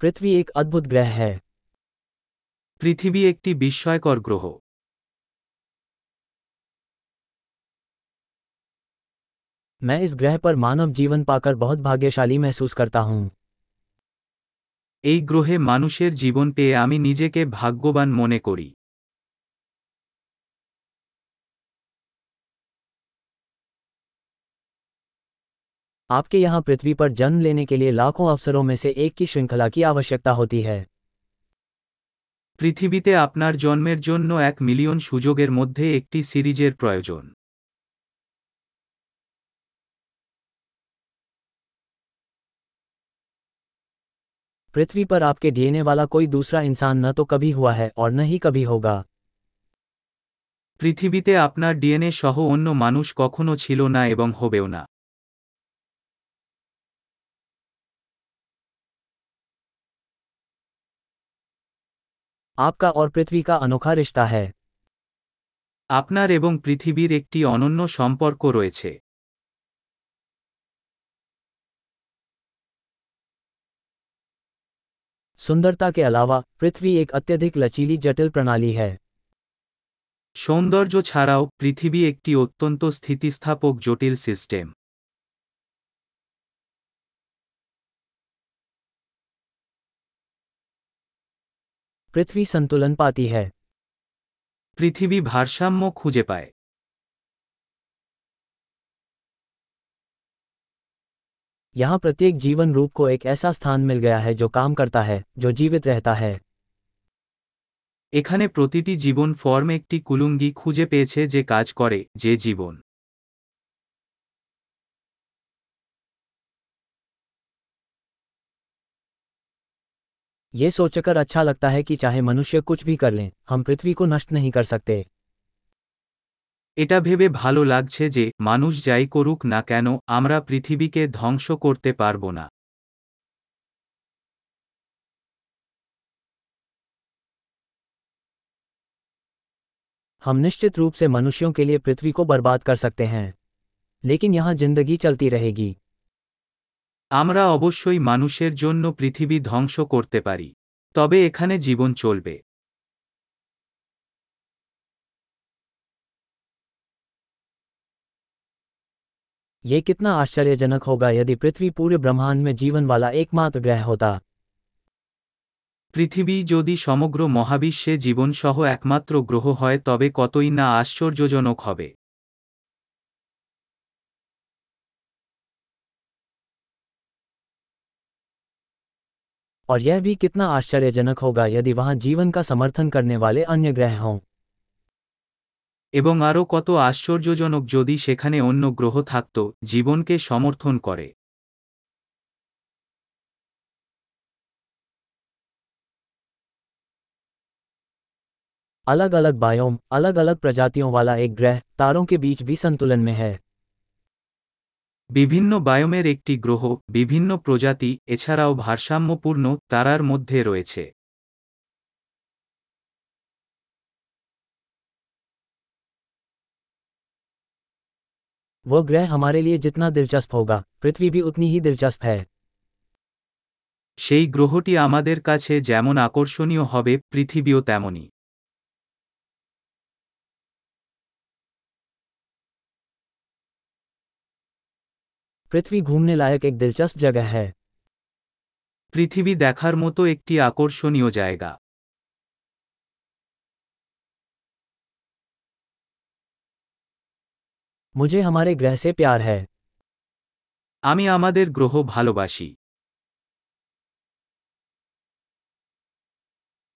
पृथ्वी एक अद्भुत ग्रह है পৃথিবী একটি বিস্ময়কর গ্রহ मैं इस ग्रह पर मानव जीवन पाकर बहुत भाग्यशाली महसूस करता हूं এই গ্রহে মানুষের জীবন পেয়ে আমি নিজেকে ভাগ্যবান মনে করি आपके यहाँ पृथ्वी पर जन्म लेने के लिए लाखों अवसरों में से एक की श्रृंखला की आवश्यकता होती है পৃথিবীতে আপনার জন্মের জন্য এক মিলিয়ন সুযোগের মধ্যে একটি সিরিজের প্রয়োজন पृथ्वी पर आपके डीएनए वाला कोई दूसरा इंसान न तो कभी हुआ है और न ही कभी होगा পৃথিবীতে আপনার ডিএনএ সহ অন্য মানুষ কখনো ছিল না এবং হবেও না आपका और पृथ्वी का अनोखा रिश्ता है আপনার এবং পৃথিবীর একটি অনন্য সম্পর্ক রয়েছে सुंदरता के अलावा पृथ्वी एक अत्यधिक लचीली जटिल प्रणाली है সৌন্দর্য ছাড়াও পৃথিবী একটি অত্যন্ত স্থিতিস্থাপক জটিল সিস্টেম पृथ्वी संतुलन पाती है পৃথিবী ভারসাম্য খুঁজে পায় यहाँ प्रत्येक जीवन रूप को एक ऐसा स्थान मिल गया है जो काम करता है जो जीवित रहता है এখানে প্রতিটি জীবন ফর্ম একটি কুলুঙ্গি খুঁজে পেয়েছে যে কাজ করে যে জীবন ये सोचकर अच्छा लगता है कि चाहे मनुष्य कुछ भी कर लें हम पृथ्वी को नष्ट नहीं कर सकते এটা ভেবে ভালো লাগছে যে মানুষ যাই করুক না কেন আমরা পৃথিবীকে ধ্বংস করতে পারব না हम निश्चित रूप से मनुष्यों के लिए पृथ्वी को बर्बाद कर सकते हैं लेकिन यहाँ जिंदगी चलती रहेगी আমরা অবশ্যই মানুষের জন্য পৃথিবী ধ্বংস করতে পারি তবে এখানে জীবন চলবে ये कितना आश्चर्यजनक होगा यदि पृथ्वी पूरे ब्रह्मांड में जीवन वाला एकमात्र ग्रह होता পৃথিবী যদি সমগ্র মহাবিশ্বে জীবনসহ একমাত্র গ্রহ হয় তবে কতই না আশ্চর্যজনক হবে और यह भी कितना आश्चर्यजनक होगा यदि वहाँ जीवन का समर्थन करने वाले अन्य ग्रह हों এবং আরও কত আশ্চর্যজনক যদি সেখানে অন্য গ্রহ থাকত জীবনকে সমর্থন করে अलग अलग बायोम अलग अलग प्रजातियों वाला एक ग्रह तारों के बीच भी संतुलन में है বিভিন্ন বায়োমের একটি গ্রহ বিভিন্ন প্রজাতি এছাড়াও ভারসাম্যপূর্ণ তারার মধ্যে রয়েছে वो ग्रह हमारे लिए जितना दिलचस्प होगा पृथ्वी भी उतनी ही दिलचस्प है সেই গ্রহটি আমাদের কাছে যেমন আকর্ষণীয় হবে পৃথিবীও তেমনই पृथ्वी घूमने लायक एक दिलचस्प जगह है পৃথিবী দেখার মতো একটি আকর্ষণীয় জায়গা मुझे हमारे ग्रह से प्यार है আমি আমাদের গ্রহ ভালোবাসি